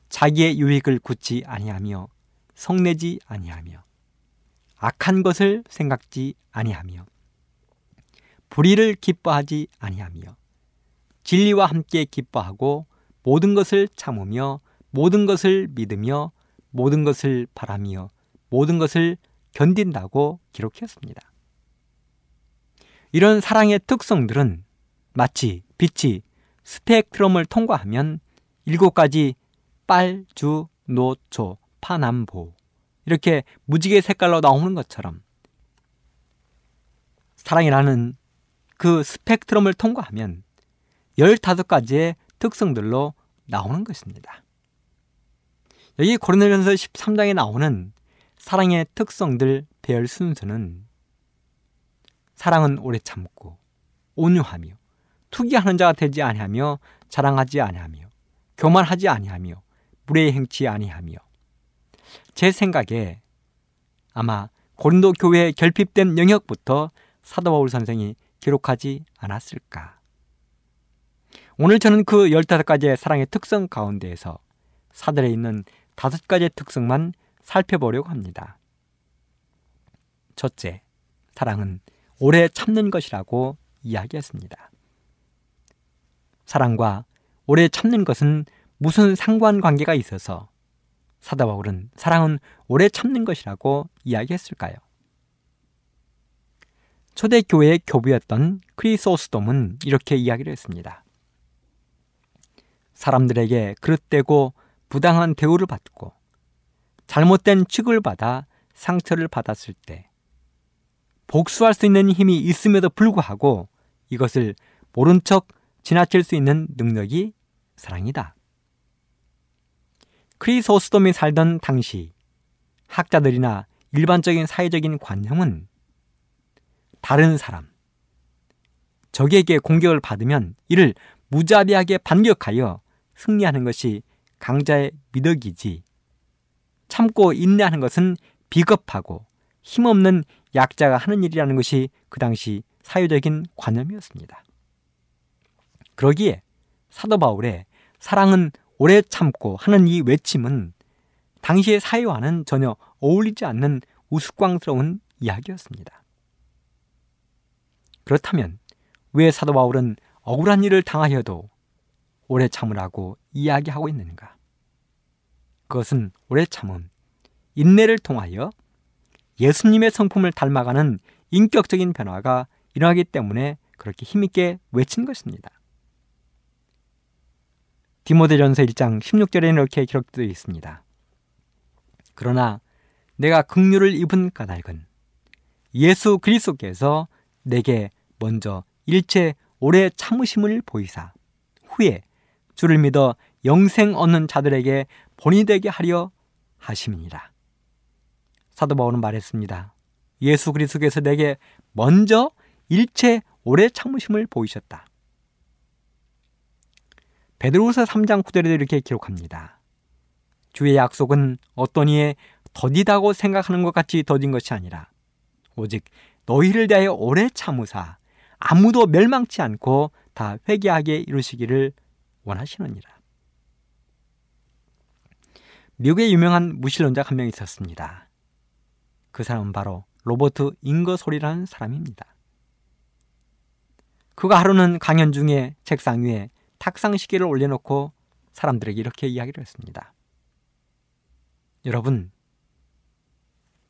Speaker 3: 자기의 유익을 굳지 아니하며 성내지 아니하며 악한 것을 생각지 아니하며 불의를 기뻐하지 아니하며 진리와 함께 기뻐하고 모든 것을 참으며 모든 것을 믿으며 모든 것을 바라며 모든 것을 견딘다고 기록했습니다. 이런 사랑의 특성들은 마치 빛이 스펙트럼을 통과하면 일곱 가지 빨, 주, 노, 초, 파, 남, 보 이렇게 무지개 색깔로 나오는 것처럼 사랑이라는 그 스펙트럼을 통과하면 15가지의 특성들로 나오는 것입니다. 여기 고린도전서 13장에 나오는 사랑의 특성들 배열 순서는 사랑은 오래 참고 온유하며 투기하는 자가 되지 아니하며 자랑하지 아니하며 교만하지 아니하며 무례 행치 아니하며 제 생각에 아마 고린도 교회에 결핍된 영역부터 사도 바울 선생이 기록하지 않았을까. 오늘 저는 그 15가지의 사랑의 특성 가운데에서 사들에 있는 다섯 가지의 특성만 살펴보려고 합니다. 첫째, 사랑은 오래 참는 것이라고 이야기했습니다. 사랑과 오래 참는 것은 무슨 상관관계가 있어서 사도 바울은 사랑은 오래 참는 것이라고 이야기했을까요? 초대교회의 교부였던 크리소스돔은 이렇게 이야기를 했습니다. 사람들에게 그릇되고 부당한 대우를 받고 잘못된 취급을 받아 상처를 받았을 때 복수할 수 있는 힘이 있음에도 불구하고 이것을 모른 척 지나칠 수 있는 능력이 사랑이다. 크리소스돔이 살던 당시 학자들이나 일반적인 사회적인 관념은 다른 사람, 적에게 공격을 받으면 이를 무자비하게 반격하여 승리하는 것이 강자의 미덕이지 참고 인내하는 것은 비겁하고 힘없는 약자가 하는 일이라는 것이 그 당시 사회적인 관념이었습니다. 그러기에 사도 바울의 사랑은 오래 참고 하는 이 외침은 당시의 사회와는 전혀 어울리지 않는 우스꽝스러운 이야기였습니다. 그렇다면 왜 사도 바울은 억울한 일을 당하여도 오래 참으라고 이야기하고 있는가? 그것은 오래 참음, 인내를 통하여 예수님의 성품을 닮아가는 인격적인 변화가 일어나기 때문에 그렇게 힘있게 외친 것입니다. 디모데전서 1장 16절에는 이렇게 기록되어 있습니다. 그러나 내가 긍휼을 입은 까닭은 예수 그리스도께서 내게 먼저 일체 오래 참으심을 보이사 후에 주를 믿어 영생 얻는 자들에게 본이 되게 하려 하심이니라. 사도 바울은 말했습니다. 예수 그리스도께서 내게 먼저 일체 오래 참으심을 보이셨다. 베드로서 3장 9절에도 이렇게 기록합니다. 주의 약속은 어떤 이에 더디다고 생각하는 것 같이 더딘 것이 아니라 오직 너희를 대하여 오래 참으사 아무도 멸망치 않고 다 회개하게 이루시기를 원하시느니라. 미국의 유명한 무신론자 한명 있었습니다. 그 사람은 바로 로버트 잉거솔이라는 사람입니다. 그가 하루는 강연 중에 책상 위에 탁상 시계를 올려놓고 사람들에게 이렇게 이야기를 했습니다. 여러분,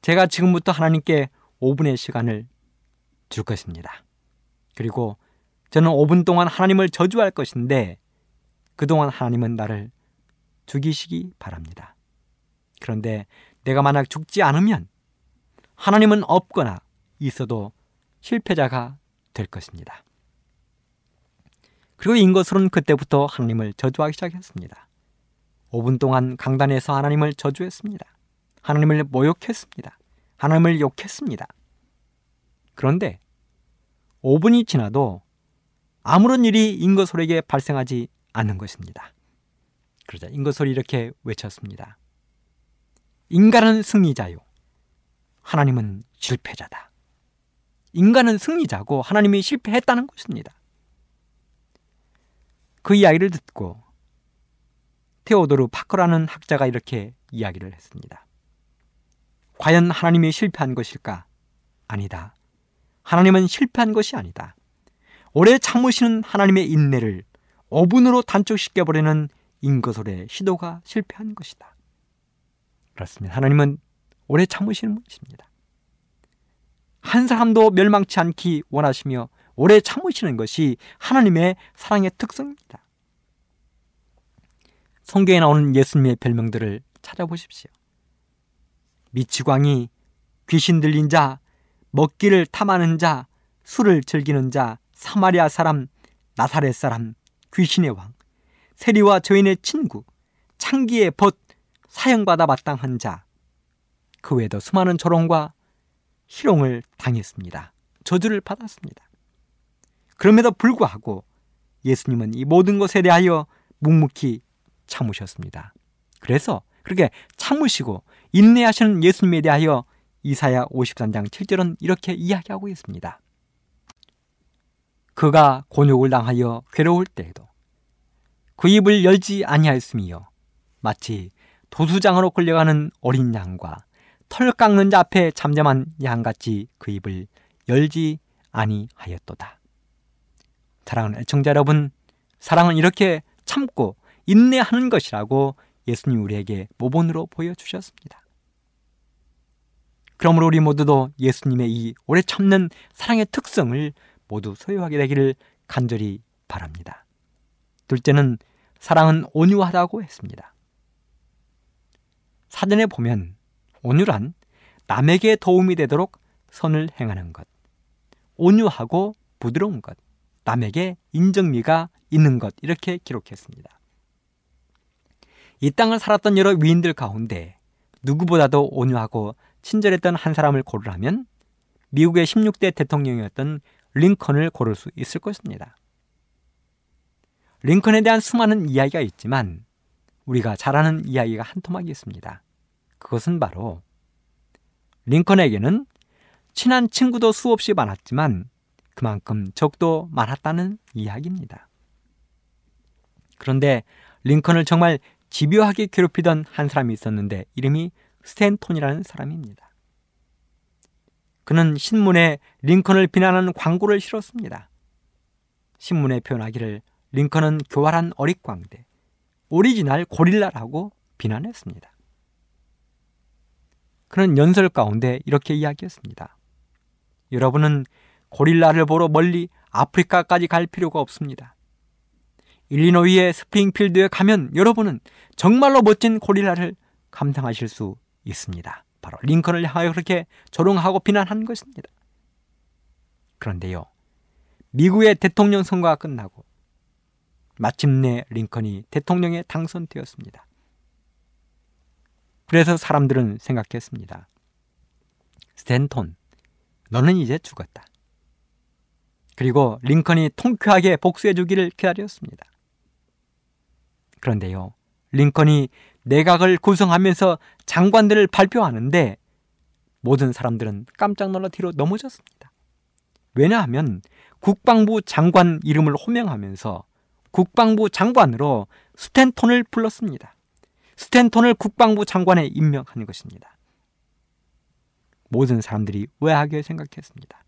Speaker 3: 제가 지금부터 하나님께 5분의 시간을 줄 것입니다. 그리고 저는 5분 동안 하나님을 저주할 것인데 그동안 하나님은 나를 죽이시기 바랍니다. 그런데 내가 만약 죽지 않으면 하나님은 없거나 있어도 실패자가 될 것입니다. 그리고 인것으로는 그때부터 하나님을 저주하기 시작했습니다. 5분 동안 강단에서 하나님을 저주했습니다. 하나님을 모욕했습니다. 하나님을 욕했습니다. 그런데 5분이 지나도 아무런 일이 인거솔에게 발생하지 않는 것입니다. 그러자 인거솔이 이렇게 외쳤습니다. 인간은 승리자요. 하나님은 실패자다. 인간은 승리자고 하나님이 실패했다는 것입니다. 그 이야기를 듣고 테오도르 파커라는 학자가 이렇게 이야기를 했습니다. 과연 하나님이 실패한 것일까? 아니다. 하나님은 실패한 것이 아니다. 오래 참으시는 하나님의 인내를 5분으로 단축시켜버리는 인거솔의 시도가 실패한 것이다. 그렇습니다. 하나님은 오래 참으시는 분이십니다. 한 사람도 멸망치 않기 원하시며 오래 참으시는 것이 하나님의 사랑의 특성입니다. 성경에 나오는 예수님의 별명들을 찾아보십시오. 미치광이, 귀신 들린 자, 먹기를 탐하는 자, 술을 즐기는 자, 사마리아 사람, 나사렛 사람, 귀신의 왕, 세리와 저인의 친구, 창기의 벗, 사형받아 마땅한 자, 그 외에도 수많은 조롱과 희롱을 당했습니다. 저주를 받았습니다. 그럼에도 불구하고 예수님은 이 모든 것에 대하여 묵묵히 참으셨습니다. 그래서 그렇게 참으시고 인내하시는 예수님에 대하여 이사야 53장 7절은 이렇게 이야기하고 있습니다. 그가 곤욕을 당하여 괴로울 때에도 그 입을 열지 아니하였으며 마치 도수장으로 끌려가는 어린 양과 털 깎는 자 앞에 잠잠한 양같이 그 입을 열지 아니하였도다. 사랑하는 애청자 여러분, 사랑은 이렇게 참고 인내하는 것이라고 예수님 우리에게 모본으로 보여주셨습니다. 그러므로 우리 모두도 예수님의 이 오래 참는 사랑의 특성을 모두 소유하게 되기를 간절히 바랍니다. 둘째는 사랑은 온유하다고 했습니다. 사전에 보면 온유란 남에게 도움이 되도록 선을 행하는 것, 온유하고 부드러운 것, 남에게 인정미가 있는 것 이렇게 기록했습니다. 이 땅을 살았던 여러 위인들 가운데 누구보다도 온유하고 친절했던 한 사람을 고르라면 미국의 16대 대통령이었던 링컨을 고를 수 있을 것입니다. 링컨에 대한 수많은 이야기가 있지만 우리가 잘 아는 이야기가 한 토막이 있습니다. 그것은 바로 링컨에게는 친한 친구도 수없이 많았지만 그만큼 적도 많았다는 이야기입니다. 그런데 링컨을 정말 집요하게 괴롭히던 한 사람이 있었는데 이름이 스탠톤이라는 사람입니다. 그는 신문에 링컨을 비난하는 광고를 실었습니다. 신문에 표현하기를 링컨은 교활한 어릿광대, 오리지널 고릴라라고 비난했습니다. 그는 연설 가운데 이렇게 이야기했습니다. 여러분은 고릴라를 보러 멀리 아프리카까지 갈 필요가 없습니다. 일리노이의 스프링필드에 가면 여러분은 정말로 멋진 고릴라를 감상하실 수 있습니다. 바로 링컨을 향하여 그렇게 조롱하고 비난한 것입니다. 그런데요, 미국의 대통령 선거가 끝나고 마침내 링컨이 대통령에 당선되었습니다. 그래서 사람들은 생각했습니다. 스탠톤, 너는 이제 죽었다. 그리고 링컨이 통쾌하게 복수해 주기를 기다렸습니다. 그런데요, 링컨이 내각을 구성하면서 장관들을 발표하는데 모든 사람들은 깜짝 놀라 뒤로 넘어졌습니다. 왜냐하면 국방부 장관 이름을 호명하면서 국방부 장관으로 스탠톤을 불렀습니다. 스탠톤을 국방부 장관에 임명하는 것입니다. 모든 사람들이 의아하게 생각했습니다.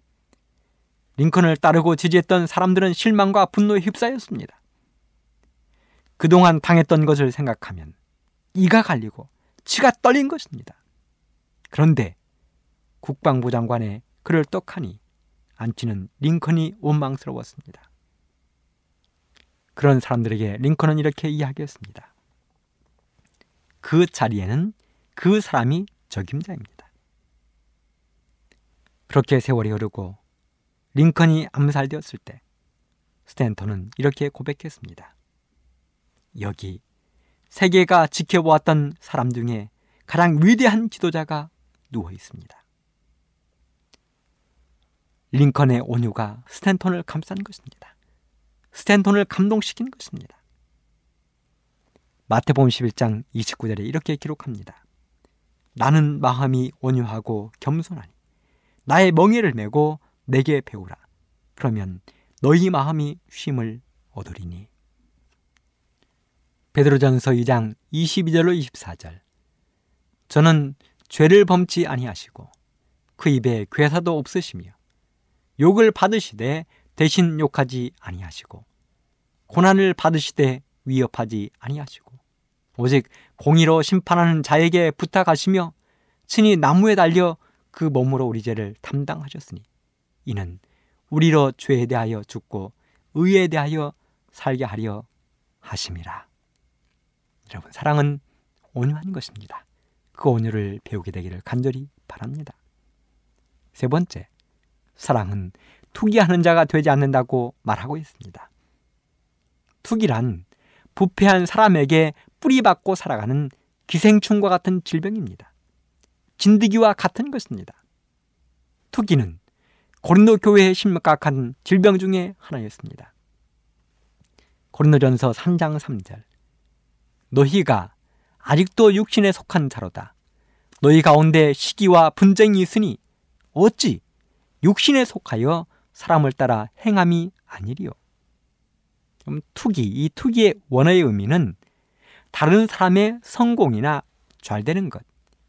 Speaker 3: 링컨을 따르고 지지했던 사람들은 실망과 분노에 휩싸였습니다. 그동안 당했던 것을 생각하면 이가 갈리고 치가 떨린 것입니다. 그런데 국방부 장관의 그를 떡하니 앉히는 링컨이 원망스러웠습니다. 그런 사람들에게 링컨은 이렇게 이야기했습니다. 그 자리에는 그 사람이 적임자입니다. 그렇게 세월이 흐르고 링컨이 암살되었을 때 스탠턴은 이렇게 고백했습니다. 여기 세계가 지켜보았던 사람 중에 가장 위대한 지도자가 누워 있습니다. 링컨의 온유가 스탠턴을 감싼 것입니다. 스탠턴을 감동시킨 것입니다. 마태복음 11장 29절에 이렇게 기록합니다. 나는 마음이 온유하고 겸손하니 나의 멍에를 메고 내게 배우라. 그러면 너희 마음이 쉼을 얻으리니. 베드로전서 2장 22절로 24절. 저는 죄를 범치 아니하시고 그 입에 괴사도 없으시며 욕을 받으시되 대신 욕하지 아니하시고 고난을 받으시되 위협하지 아니하시고 오직 공의로 심판하는 자에게 부탁하시며 친히 나무에 달려 그 몸으로 우리 죄를 담당하셨으니 이는 우리로 죄에 대하여 죽고 의에 대하여 살게 하려 하심이라. 여러분, 사랑은 온유한 것입니다. 그 온유를 배우게 되기를 간절히 바랍니다. 세 번째, 사랑은 투기하는 자가 되지 않는다고 말하고 있습니다. 투기란 부패한 사람에게 뿌리박고 살아가는 기생충과 같은 질병입니다. 진드기와 같은 것입니다. 투기는 고린도 교회의 심각한 질병 중의 하나였습니다. 고린도전서 3장 3절 너희가 아직도 육신에 속한 자로다. 너희 가운데 시기와 분쟁이 있으니 어찌 육신에 속하여 사람을 따라 행함이 아니리요. 좀 투기, 이 투기의 원어의 의미는 다른 사람의 성공이나 잘 되는 것,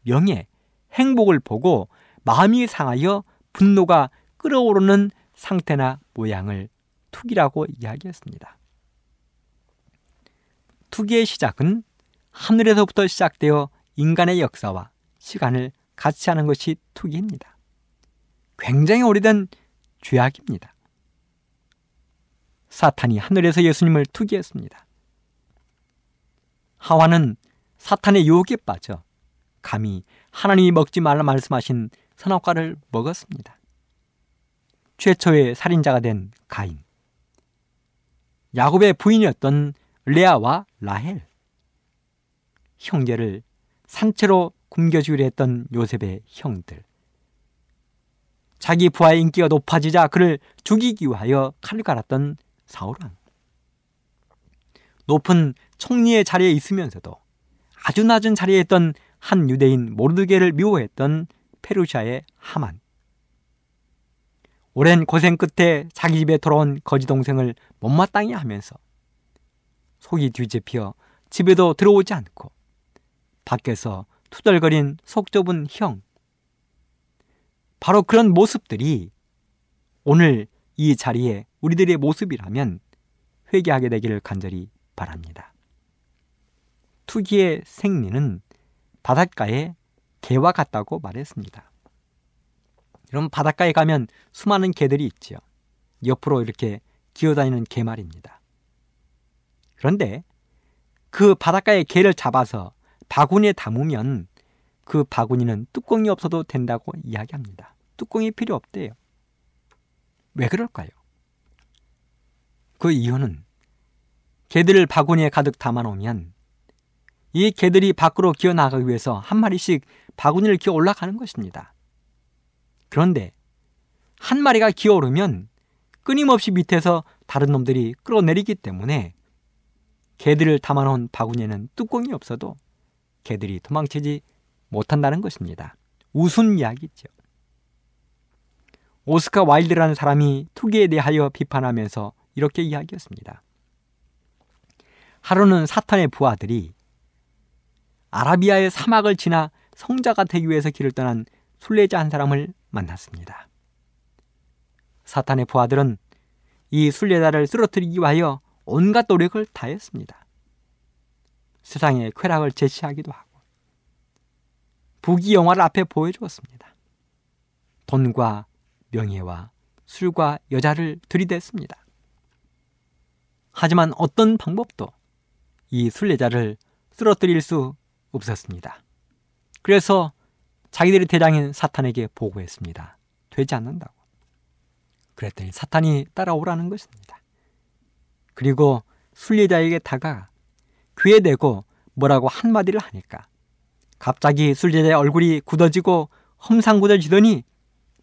Speaker 3: 명예, 행복을 보고 마음이 상하여 분노가 끓어오르는 상태나 모양을 투기라고 이야기했습니다. 투기의 시작은 하늘에서부터 시작되어 인간의 역사와 시간을 같이 하는 것이 투기입니다. 굉장히 오래된 죄악입니다. 사탄이 하늘에서 예수님을 투기했습니다. 하와는 사탄의 유혹에 빠져 감히 하나님이 먹지 말라 말씀하신 선악과를 먹었습니다. 최초의 살인자가 된 가인. 야곱의 부인이었던 레아와 라헬. 형제를 산채로 굶겨주기로 했던 요셉의 형들. 자기 부하의 인기가 높아지자 그를 죽이기 위하여 칼을 갈았던 사울왕. 높은 총리의 자리에 있으면서도 아주 낮은 자리에 있던 한 유대인 모르드게를 미워했던 페르시아의 하만. 오랜 고생 끝에 자기 집에 돌아온 거지 동생을 못마땅해 하면서 속이 뒤집혀 집에도 들어오지 않고 밖에서 투덜거린 속 좁은 형. 바로 그런 모습들이 오늘 이 자리에 우리들의 모습이라면 회개하게 되기를 간절히 바랍니다. 투기의 생리는 바닷가에 개와 같다고 말했습니다. 여러분 바닷가에 가면 수많은 개들이 있지요. 옆으로 이렇게 기어다니는 개 말입니다. 그런데 그 바닷가의 개를 잡아서 바구니에 담으면 그 바구니는 뚜껑이 없어도 된다고 이야기합니다. 뚜껑이 필요 없대요. 왜 그럴까요? 그 이유는 개들을 바구니에 가득 담아놓으면 이 개들이 밖으로 기어 나가기 위해서 한 마리씩 바구니를 기어 올라가는 것입니다. 그런데 한 마리가 기어 오르면 끊임없이 밑에서 다른 놈들이 끌어내리기 때문에 개들을 담아놓은 바구니에는 뚜껑이 없어도 개들이 도망치지 못한다는 것입니다. 우순 이야기죠. 오스카 와일드라는 사람이 투기에 대하여 비판하면서 이렇게 이야기했습니다. 하루는 사탄의 부하들이 아라비아의 사막을 지나 성자가 되기 위해서 길을 떠난 순례자 한 사람을 만났습니다. 사탄의 부하들은 이 순례자를 쓰러뜨리기 위하여 온갖 노력을 다했습니다. 세상의 쾌락을 제시하기도 하고 부귀 영화를 앞에 보여주었습니다. 돈과 명예와 술과 여자를 들이댔습니다. 하지만 어떤 방법도 이 순례자를 쓰러뜨릴 수 없었습니다. 그래서 자기들의 대장인 사탄에게 보고했습니다. 되지 않는다고. 그랬더니 사탄이 따라오라는 것입니다. 그리고 순례자에게 다가 귀에 대고 뭐라고 한마디를 하니까 갑자기 순례자의 얼굴이 굳어지고 험상궂어지더니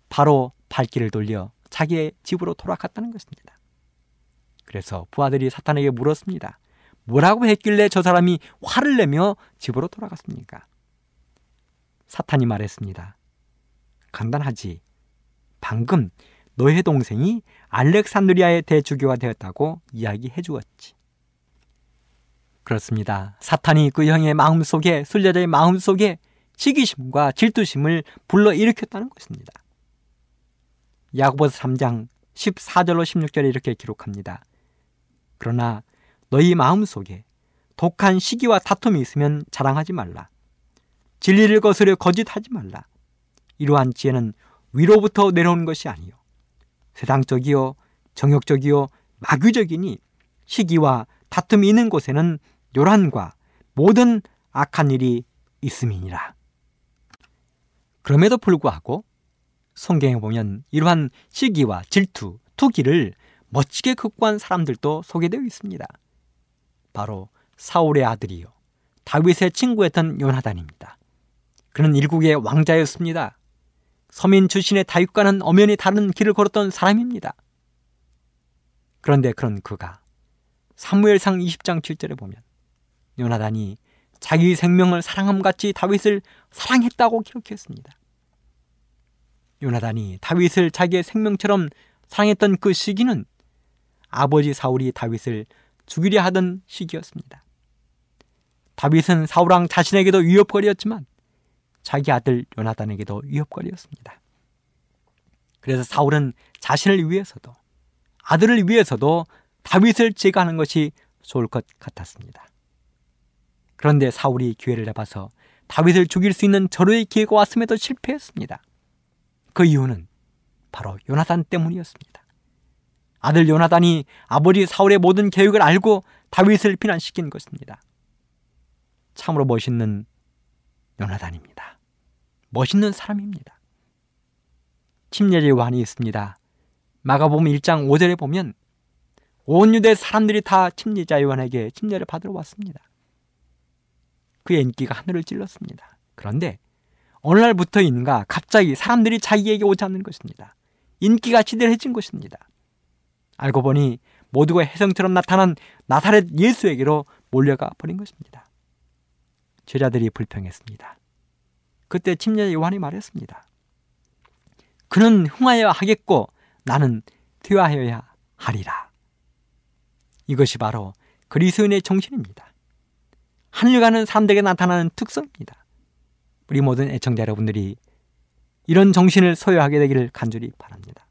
Speaker 3: 바로 발길을 돌려 자기의 집으로 돌아갔다는 것입니다. 그래서 부하들이 사탄에게 물었습니다. 뭐라고 했길래 저 사람이 화를 내며 집으로 돌아갔습니까? 사탄이 말했습니다. 간단하지. 방금 너의 동생이 알렉산드리아의 대주교가 되었다고 이야기해 주었지. 그렇습니다. 사탄이 그 형의 마음속에 순례자의 마음속에 시기심과 질투심을 불러일으켰다는 것입니다. 야고보서 3장 14절로 16절에 이렇게 기록합니다. 그러나 너희 마음속에 독한 시기와 다툼이 있으면 자랑하지 말라. 진리를 거스려 거짓하지 말라. 이러한 지혜는 위로부터 내려오는 것이 아니요. 세상적이요, 정욕적이요, 마귀적이니 시기와 다툼이 있는 곳에는 요란과 모든 악한 일이 있음이니라. 그럼에도 불구하고 성경에 보면 이러한 시기와 질투, 투기를 멋지게 극복한 사람들도 소개되어 있습니다. 바로 사울의 아들이요. 다윗의 친구였던 요나단입니다. 그는 일국의 왕자였습니다. 서민 출신의 다윗과는 엄연히 다른 길을 걸었던 사람입니다. 그런데 그런 그가 사무엘상 20장 7절에 보면 요나단이 자기 생명을 사랑함 같이 다윗을 사랑했다고 기록했습니다. 요나단이 다윗을 자기의 생명처럼 사랑했던 그 시기는 아버지 사울이 다윗을 죽이려 하던 시기였습니다. 다윗은 사울왕 자신에게도 위협거리였지만 자기 아들 요나단에게도 위협거리였습니다. 그래서 사울은 자신을 위해서도 아들을 위해서도 다윗을 제거하는 것이 좋을 것 같았습니다. 그런데 사울이 기회를 잡아서 다윗을 죽일 수 있는 절호의 기회가 왔음에도 실패했습니다. 그 이유는 바로 요나단 때문이었습니다. 아들 요나단이 아버지 사울의 모든 계획을 알고 다윗을 비난시킨 것입니다. 참으로 멋있는 요나단입니다. 멋있는 사람입니다. 침례의 완이 있습니다. 마가복음 1장 5절에 보면 온 유대 사람들이 다 침례자 요한에게 침례를 받으러 왔습니다. 그의 인기가 하늘을 찔렀습니다. 그런데 어느 날부터인가 갑자기 사람들이 자기에게 오지 않는 것입니다. 인기가 시들해진 것입니다. 알고 보니 모두가 혜성처럼 나타난 나사렛 예수에게로 몰려가 버린 것입니다. 제자들이 불평했습니다. 그때 침례 요한이 말했습니다. 그는 흥하여 하겠고 나는 퇴화하여야 하리라. 이것이 바로 그리스인의 정신입니다. 하늘 가는 사람들에게 나타나는 특성입니다. 우리 모든 애청자 여러분들이 이런 정신을 소유하게 되기를 간절히 바랍니다.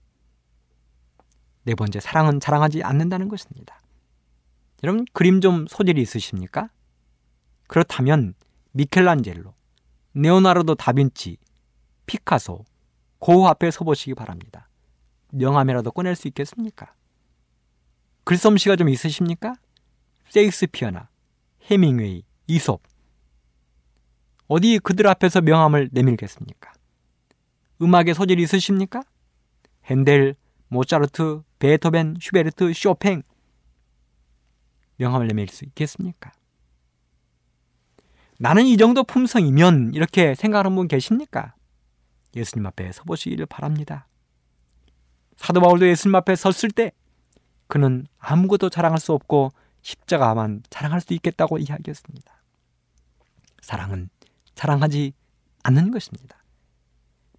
Speaker 3: 네 번째, 사랑은 자랑하지 않는다는 것입니다. 여러분, 그림 좀 소질이 있으십니까? 그렇다면 미켈란젤로, 레오나르도 다빈치, 피카소, 고흐 앞에 서보시기 바랍니다. 명함이라도 꺼낼 수 있겠습니까? 글솜씨가 좀 있으십니까? 셰익스피어나 헤밍웨이, 이솝 어디 그들 앞에서 명함을 내밀겠습니까? 음악에 소질이 있으십니까? 헨델, 모차르트, 베토벤, 슈베르트, 쇼팽 명함을 내밀 수 있겠습니까? 나는 이 정도 품성이면 이렇게 생각하는 분 계십니까? 예수님 앞에 서보시기를 바랍니다. 사도 바울도 예수님 앞에 섰을 때 그는 아무것도 자랑할 수 없고 십자가만 자랑할 수 있겠다고 이야기했습니다. 사랑은 자랑하지 않는 것입니다.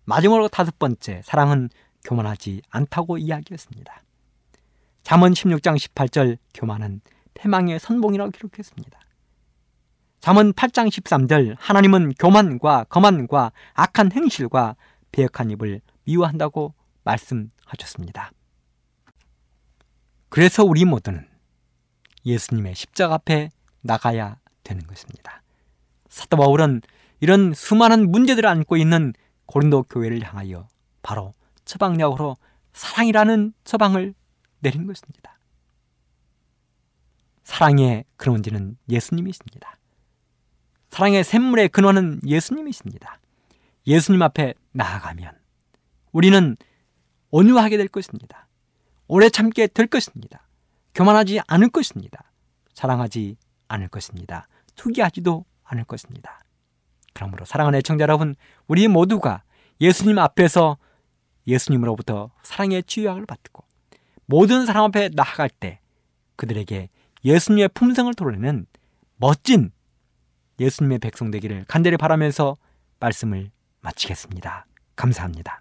Speaker 3: 마지막으로 다섯 번째, 사랑은 교만하지 않다고 이야기했습니다. 잠언 16장 18절 교만은 패망의 선봉이라고 기록했습니다. 잠언 8장 13절 하나님은 교만과 거만과 악한 행실과 배역한 입을 미워한다고 말씀하셨습니다. 그래서 우리 모두는 예수님의 십자가 앞에 나가야 되는 것입니다. 사도 바울은 이런 수많은 문제들을 안고 있는 고린도 교회를 향하여 바로 처방약으로 사랑이라는 처방을 내린 것입니다. 사랑의 근원지는 예수님이십니다. 사랑의 샘물의 근원은 예수님이십니다. 예수님 앞에 나아가면 우리는 온유하게 될 것입니다. 오래 참게 될 것입니다. 교만하지 않을 것입니다. 사랑하지 않을 것입니다. 투기하지도 않을 것입니다. 그러므로 사랑하는 애청자 여러분, 우리 모두가 예수님 앞에서 예수님으로부터 사랑의 치유약을 받고 모든 사람 앞에 나아갈 때 그들에게 예수님의 품성을 드러내는 멋진 예수님의 백성 되기를 간절히 바라면서 말씀을 마치겠습니다. 감사합니다.